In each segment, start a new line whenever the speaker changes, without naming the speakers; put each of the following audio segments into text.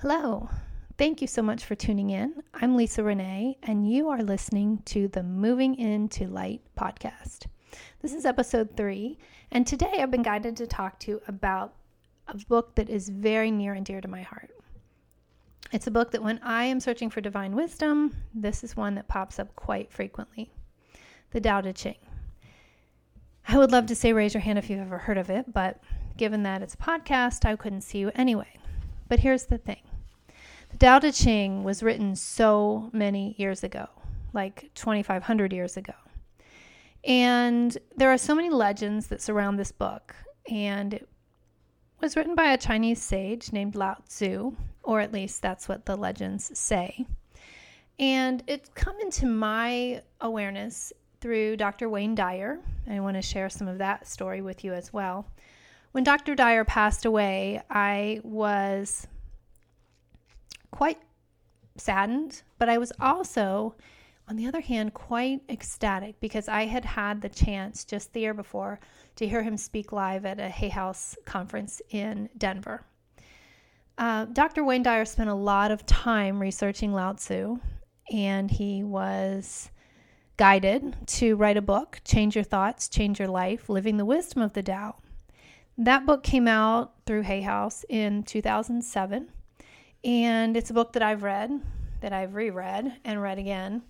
Hello. Thank you so much for tuning in. I'm Lisa Renee, and you are listening to the Moving Into Light podcast. This is episode three, and today I've been guided to talk to you about a book that is very near and dear to my heart. It's a book that when I am searching for divine wisdom, this is one that pops up quite frequently The Tao Te Ching. I would love to say raise your hand if you've ever heard of it, but given that it's a podcast, I couldn't see you anyway. But here's the thing Tao Te Ching was written so many years ago, like 2,500 years ago. And there are so many legends that surround this book. And it was written by a Chinese sage named Lao Tzu, or at least that's what the legends say. And it's come into my awareness through Dr. Wayne Dyer. I want to share some of that story with you as well. When Dr. Dyer passed away, I was quite saddened, but I was also, on the other hand, quite ecstatic because I had had the chance just the year before to hear him speak live at a Hay House conference in Denver. Uh, Dr. Wayne Dyer spent a lot of time researching Lao Tzu, and he was guided to write a book, Change Your Thoughts, Change Your Life, Living the Wisdom of the Tao. That book came out through Hay House in 2007, and it's a book that I've read, that I've reread and read again.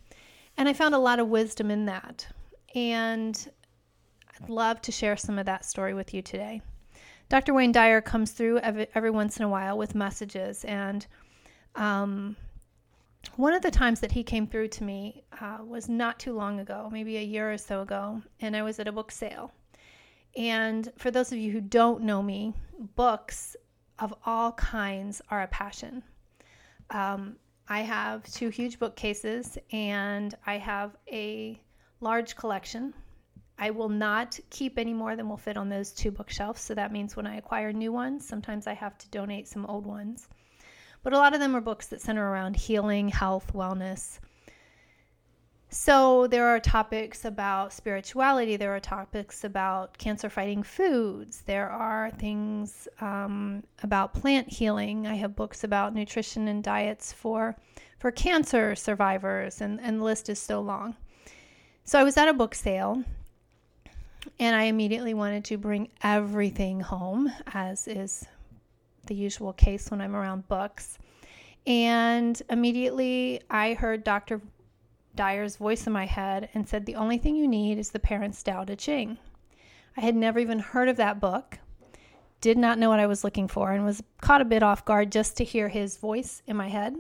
And I found a lot of wisdom in that. And I'd love to share some of that story with you today. Dr. Wayne Dyer comes through every, every once in a while with messages. And um, one of the times that he came through to me uh, was not too long ago, maybe a year or so ago. And I was at a book sale. And for those of you who don't know me, books of all kinds are a passion. Um, I have two huge bookcases and I have a large collection. I will not keep any more than will fit on those two bookshelves. So that means when I acquire new ones, sometimes I have to donate some old ones. But a lot of them are books that center around healing, health, wellness, so there are topics about spirituality. There are topics about cancer-fighting foods. There are things um, about plant healing. I have books about nutrition and diets for for cancer survivors, and, and the list is so long. So I was at a book sale, and I immediately wanted to bring everything home, as is the usual case when I'm around books. And immediately I heard Dr. Dyer's voice in my head and said, The only thing you need is the Parents Tao Te Ching. I had never even heard of that book, did not know what I was looking for, and was caught a bit off guard just to hear his voice in my head.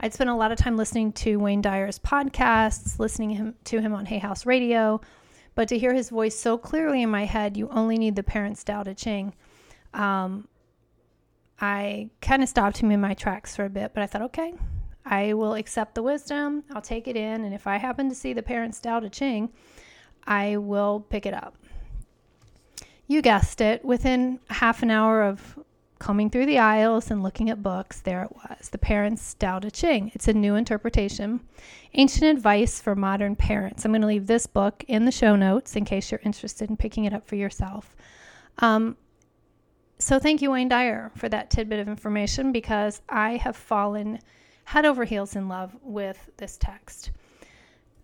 I'd spent a lot of time listening to Wayne Dyer's podcasts, listening him, to him on Hay House Radio, but to hear his voice so clearly in my head, you only need the Parents Tao Te Ching. Um, I kind of stopped him in my tracks for a bit, but I thought, okay, I will accept the wisdom, I'll take it in, and if I happen to see the Parents Tao Te Ching, I will pick it up. You guessed it, within half an hour of combing through the aisles and looking at books, there it was the Parents Tao Te Ching. It's a new interpretation, ancient advice for modern parents. I'm going to leave this book in the show notes in case you're interested in picking it up for yourself. Um, so, thank you, Wayne Dyer, for that tidbit of information because I have fallen head over heels in love with this text.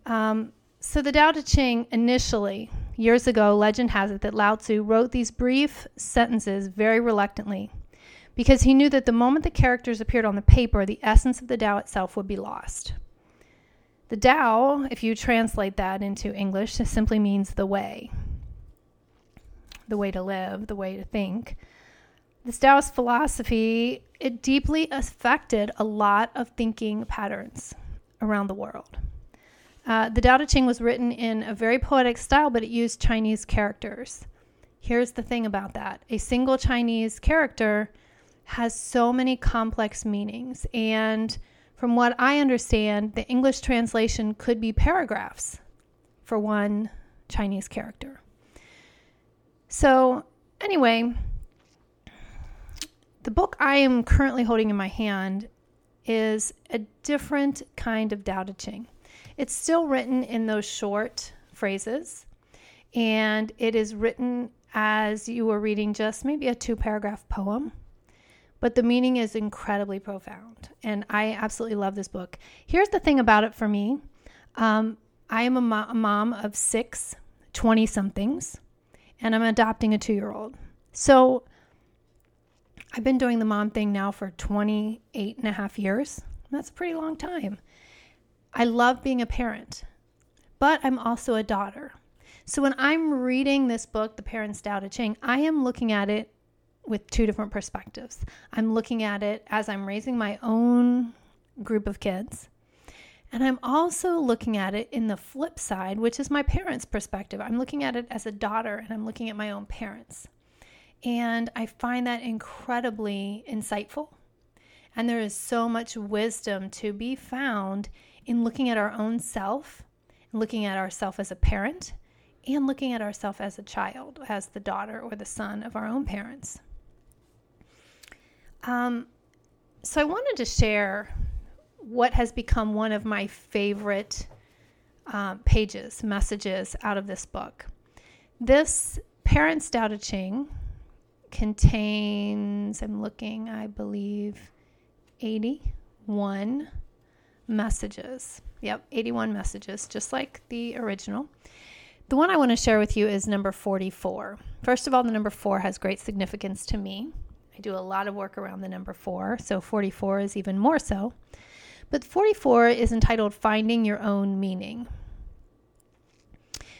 Um, so, the Tao Te Ching initially, years ago, legend has it that Lao Tzu wrote these brief sentences very reluctantly because he knew that the moment the characters appeared on the paper, the essence of the Tao itself would be lost. The Tao, if you translate that into English, simply means the way, the way to live, the way to think. This Taoist philosophy, it deeply affected a lot of thinking patterns around the world. Uh, the Tao Te Ching was written in a very poetic style, but it used Chinese characters. Here's the thing about that a single Chinese character has so many complex meanings. And from what I understand, the English translation could be paragraphs for one Chinese character. So, anyway, the book I am currently holding in my hand is a different kind of Tao Te Ching. It's still written in those short phrases, and it is written as you were reading just maybe a two paragraph poem. but the meaning is incredibly profound. And I absolutely love this book. Here's the thing about it for me um, I am a, mo- a mom of six 20 somethings, and I'm adopting a two year old. So I've been doing the mom thing now for 28 and a half years. That's a pretty long time. I love being a parent, but I'm also a daughter. So when I'm reading this book, The Parents Tao Te Ching, I am looking at it with two different perspectives. I'm looking at it as I'm raising my own group of kids. And I'm also looking at it in the flip side, which is my parents' perspective. I'm looking at it as a daughter and I'm looking at my own parents. And I find that incredibly insightful. And there is so much wisdom to be found in looking at our own self, looking at ourself as a parent, and looking at ourself as a child, as the daughter or the son of our own parents. Um, so I wanted to share what has become one of my favorite um, pages, messages out of this book. This Parents Tao Te Ching contains, I'm looking, I believe, 81 messages. Yep, 81 messages, just like the original. The one I want to share with you is number 44. First of all, the number four has great significance to me. I do a lot of work around the number four, so 44 is even more so. But 44 is entitled Finding Your Own Meaning.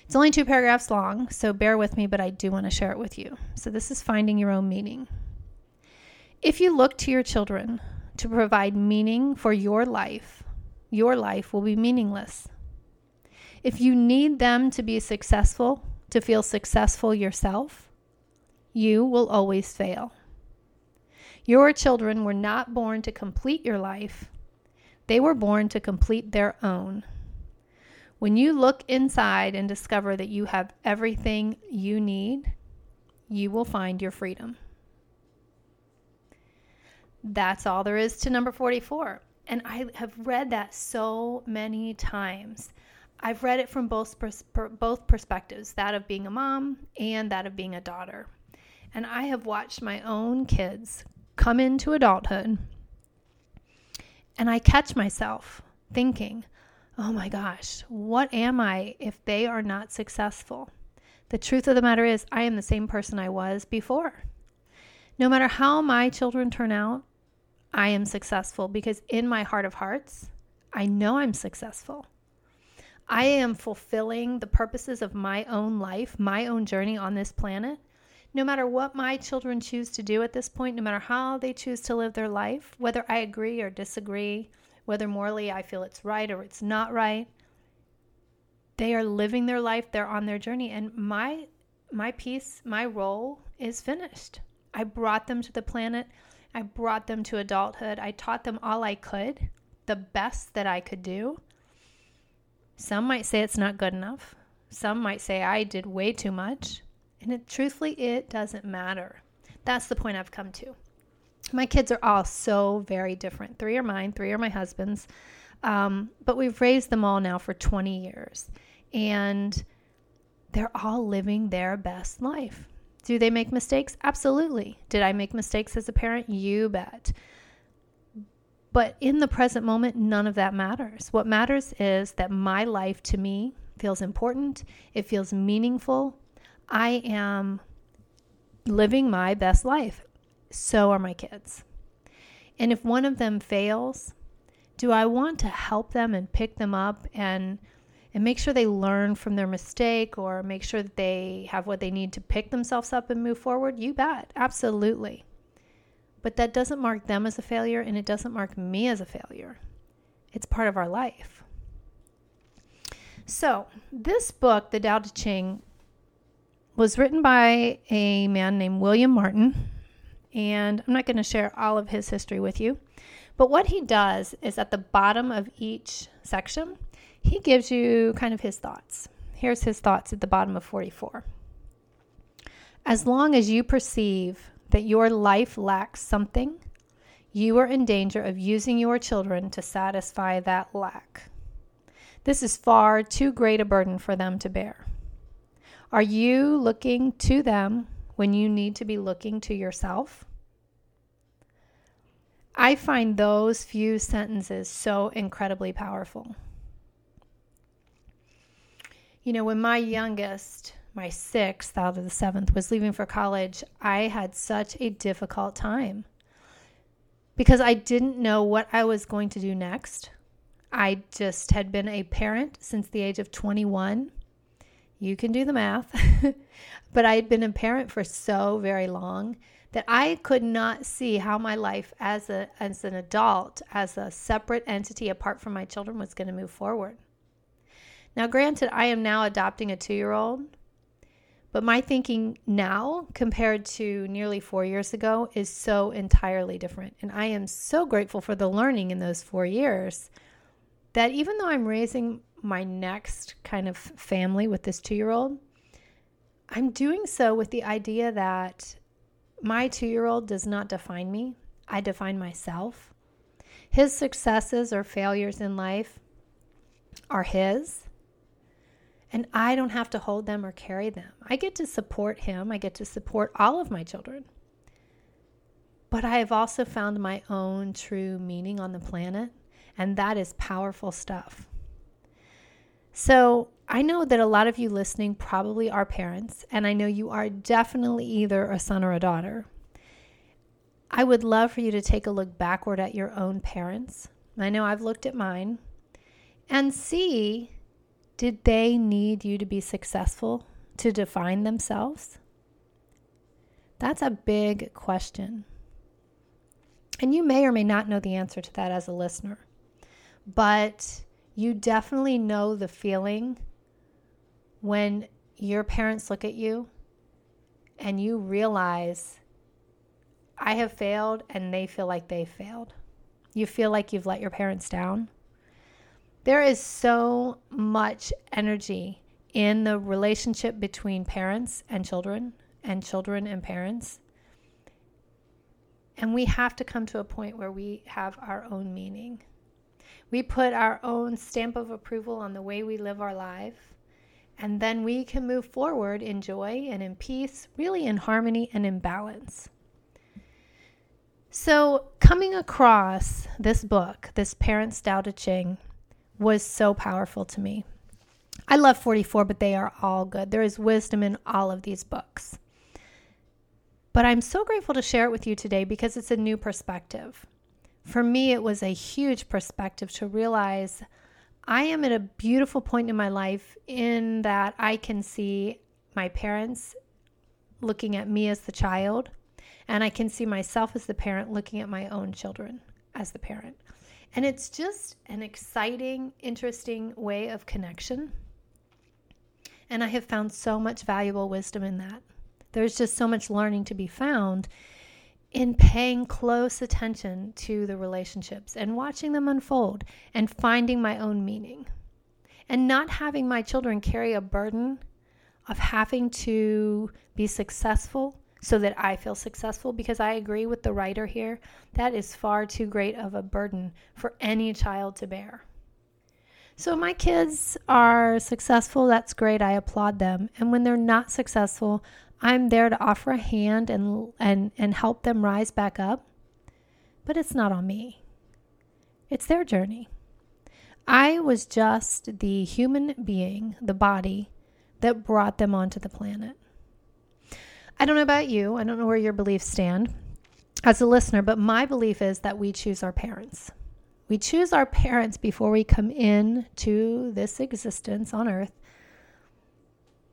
It's only two paragraphs long, so bear with me, but I do want to share it with you. So, this is Finding Your Own Meaning. If you look to your children to provide meaning for your life, your life will be meaningless. If you need them to be successful, to feel successful yourself, you will always fail. Your children were not born to complete your life, they were born to complete their own. When you look inside and discover that you have everything you need, you will find your freedom. That's all there is to number 44. And I have read that so many times. I've read it from both pers- both perspectives, that of being a mom and that of being a daughter. And I have watched my own kids come into adulthood and I catch myself thinking, oh my gosh, what am I if they are not successful? The truth of the matter is, I am the same person I was before. No matter how my children turn out, I am successful because in my heart of hearts, I know I'm successful. I am fulfilling the purposes of my own life, my own journey on this planet, no matter what my children choose to do at this point, no matter how they choose to live their life, whether I agree or disagree, whether morally I feel it's right or it's not right, they are living their life, they're on their journey and my my piece, my role is finished. I brought them to the planet. I brought them to adulthood. I taught them all I could, the best that I could do. Some might say it's not good enough. Some might say I did way too much. And it, truthfully, it doesn't matter. That's the point I've come to. My kids are all so very different. Three are mine, three are my husband's. Um, but we've raised them all now for 20 years. And they're all living their best life. Do they make mistakes? Absolutely. Did I make mistakes as a parent? You bet. But in the present moment, none of that matters. What matters is that my life to me feels important, it feels meaningful, I am living my best life. So are my kids. And if one of them fails, do I want to help them and pick them up and and make sure they learn from their mistake or make sure that they have what they need to pick themselves up and move forward? You bet. Absolutely. But that doesn't mark them as a failure and it doesn't mark me as a failure. It's part of our life. So, this book, The Tao Te Ching, was written by a man named William Martin. And I'm not going to share all of his history with you. But what he does is at the bottom of each section, he gives you kind of his thoughts. Here's his thoughts at the bottom of 44. As long as you perceive that your life lacks something, you are in danger of using your children to satisfy that lack. This is far too great a burden for them to bear. Are you looking to them when you need to be looking to yourself? I find those few sentences so incredibly powerful. You know, when my youngest, my sixth out of the seventh, was leaving for college, I had such a difficult time because I didn't know what I was going to do next. I just had been a parent since the age of 21. You can do the math. but I had been a parent for so very long that I could not see how my life as a as an adult, as a separate entity apart from my children was going to move forward. Now, granted, I am now adopting a 2-year-old, but my thinking now compared to nearly 4 years ago is so entirely different, and I am so grateful for the learning in those 4 years that even though I'm raising my next kind of family with this 2-year-old, I'm doing so with the idea that my two year old does not define me, I define myself. His successes or failures in life are his, and I don't have to hold them or carry them. I get to support him, I get to support all of my children. But I have also found my own true meaning on the planet, and that is powerful stuff. So, I know that a lot of you listening probably are parents, and I know you are definitely either a son or a daughter. I would love for you to take a look backward at your own parents. I know I've looked at mine and see did they need you to be successful to define themselves? That's a big question. And you may or may not know the answer to that as a listener, but you definitely know the feeling when your parents look at you and you realize I have failed and they feel like they failed. You feel like you've let your parents down. There is so much energy in the relationship between parents and children and children and parents. And we have to come to a point where we have our own meaning. We put our own stamp of approval on the way we live our life and then we can move forward in joy and in peace, really in harmony and in balance. So, coming across this book, this Parents Tao Te Ching, was so powerful to me. I love 44, but they are all good. There is wisdom in all of these books. But I'm so grateful to share it with you today because it's a new perspective. For me, it was a huge perspective to realize I am at a beautiful point in my life in that I can see my parents looking at me as the child, and I can see myself as the parent looking at my own children as the parent. And it's just an exciting, interesting way of connection. And I have found so much valuable wisdom in that. There's just so much learning to be found in paying close attention to the relationships and watching them unfold and finding my own meaning and not having my children carry a burden of having to be successful so that I feel successful because I agree with the writer here. That is far too great of a burden for any child to bear. So, my kids are successful, that's great. I applaud them. And when they're not successful, I'm there to offer a hand and and and help them rise back up. But it's not on me. It's their journey. I was just the human being, the body that brought them onto the planet. I don't know about you. I don't know where your beliefs stand as a listener, but my belief is that we choose our parents. We choose our parents before we come in to this existence on earth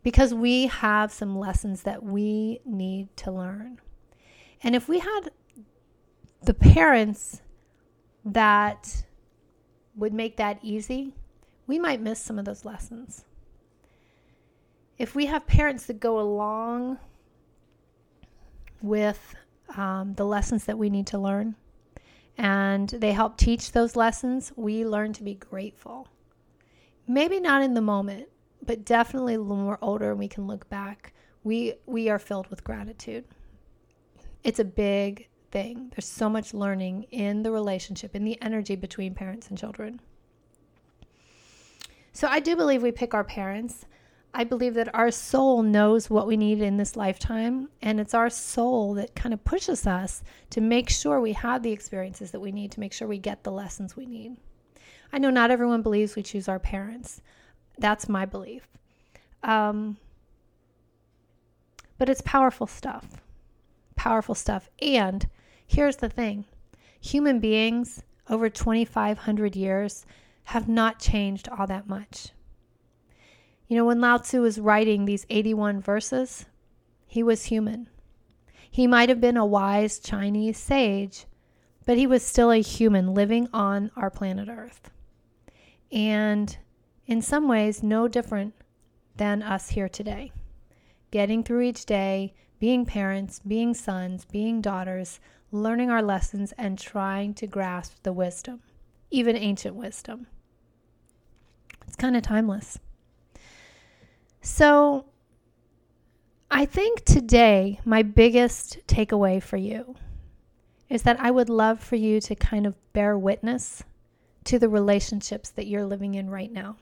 because we have some lessons that we need to learn. And if we had the parents that would make that easy, we might miss some of those lessons. If we have parents that go along with um, the lessons that we need to learn and they help teach those lessons, we learn to be grateful. Maybe not in the moment, but definitely when we're older and we can look back, we we are filled with gratitude. It's a big thing. There's so much learning in the relationship, in the energy between parents and children. So I do believe we pick our parents. I believe that our soul knows what we need in this lifetime, and it's our soul that kind of pushes us to make sure we have the experiences that we need to make sure we get the lessons we need. I know not everyone believes we choose our parents. That's my belief. Um, but it's powerful stuff. Powerful stuff. And here's the thing human beings over 2,500 years have not changed all that much. You know, when Lao Tzu was writing these 81 verses, he was human. He might have been a wise Chinese sage, but he was still a human living on our planet Earth. And in some ways, no different than us here today. Getting through each day, being parents, being sons, being daughters, learning our lessons, and trying to grasp the wisdom, even ancient wisdom. It's kind of timeless. So, I think today my biggest takeaway for you is that I would love for you to kind of bear witness to the relationships that you're living in right now.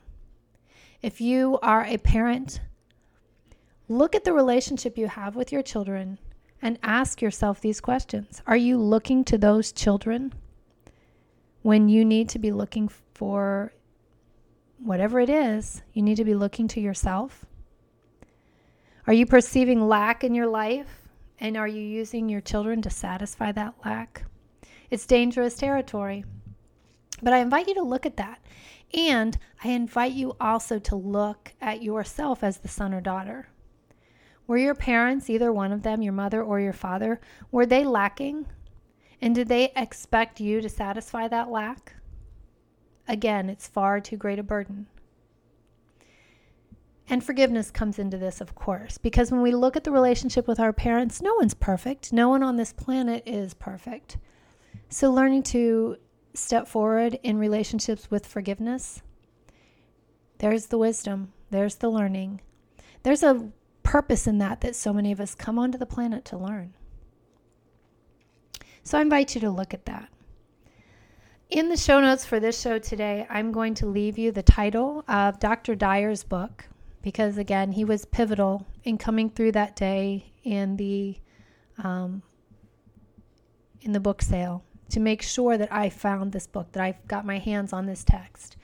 If you are a parent, look at the relationship you have with your children and ask yourself these questions Are you looking to those children when you need to be looking for whatever it is? You need to be looking to yourself. Are you perceiving lack in your life? And are you using your children to satisfy that lack? It's dangerous territory. But I invite you to look at that. And I invite you also to look at yourself as the son or daughter. Were your parents, either one of them, your mother or your father, were they lacking? And did they expect you to satisfy that lack? Again, it's far too great a burden. And forgiveness comes into this, of course, because when we look at the relationship with our parents, no one's perfect. No one on this planet is perfect. So, learning to step forward in relationships with forgiveness, there's the wisdom, there's the learning. There's a purpose in that that so many of us come onto the planet to learn. So, I invite you to look at that. In the show notes for this show today, I'm going to leave you the title of Dr. Dyer's book, because again, he was pivotal in coming through that day in the um, in the book sale to make sure that I found this book, that I've got my hands on this text.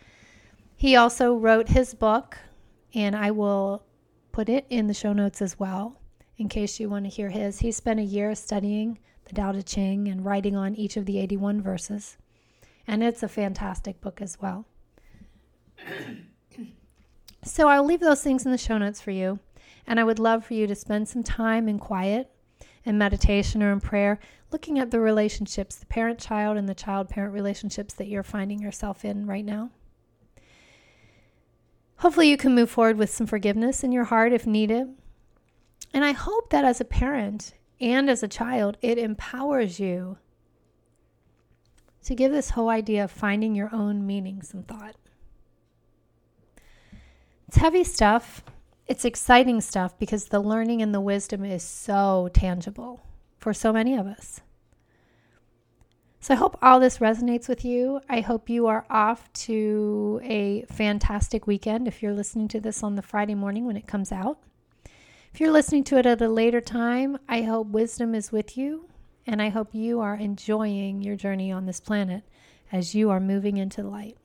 He also wrote his book, and I will put it in the show notes as well in case you want to hear his. He spent a year studying the Tao Te Ching and writing on each of the 81 verses, and it's a fantastic book as well. So I'll leave those things in the show notes for you. And I would love for you to spend some time in quiet in meditation or in prayer, looking at the relationships, the parent child and the child parent relationships that you're finding yourself in right now. Hopefully, you can move forward with some forgiveness in your heart if needed. And I hope that as a parent and as a child, it empowers you to give this whole idea of finding your own meaning some thought. It's heavy stuff. It's exciting stuff because the learning and the wisdom is so tangible for so many of us. So I hope all this resonates with you. I hope you are off to a fantastic weekend if you're listening to this on the Friday morning when it comes out. If you're listening to it at a later time, I hope wisdom is with you and I hope you are enjoying your journey on this planet as you are moving into the light.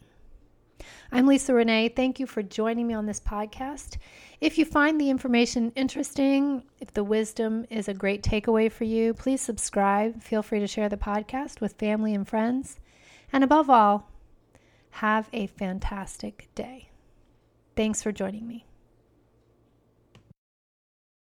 I'm Lisa Renee. Thank you for joining me on this podcast. If you find the information interesting, if the wisdom is a great takeaway for you, please subscribe. Feel free to share the podcast with family and friends. And above all, have a fantastic day. Thanks for joining me.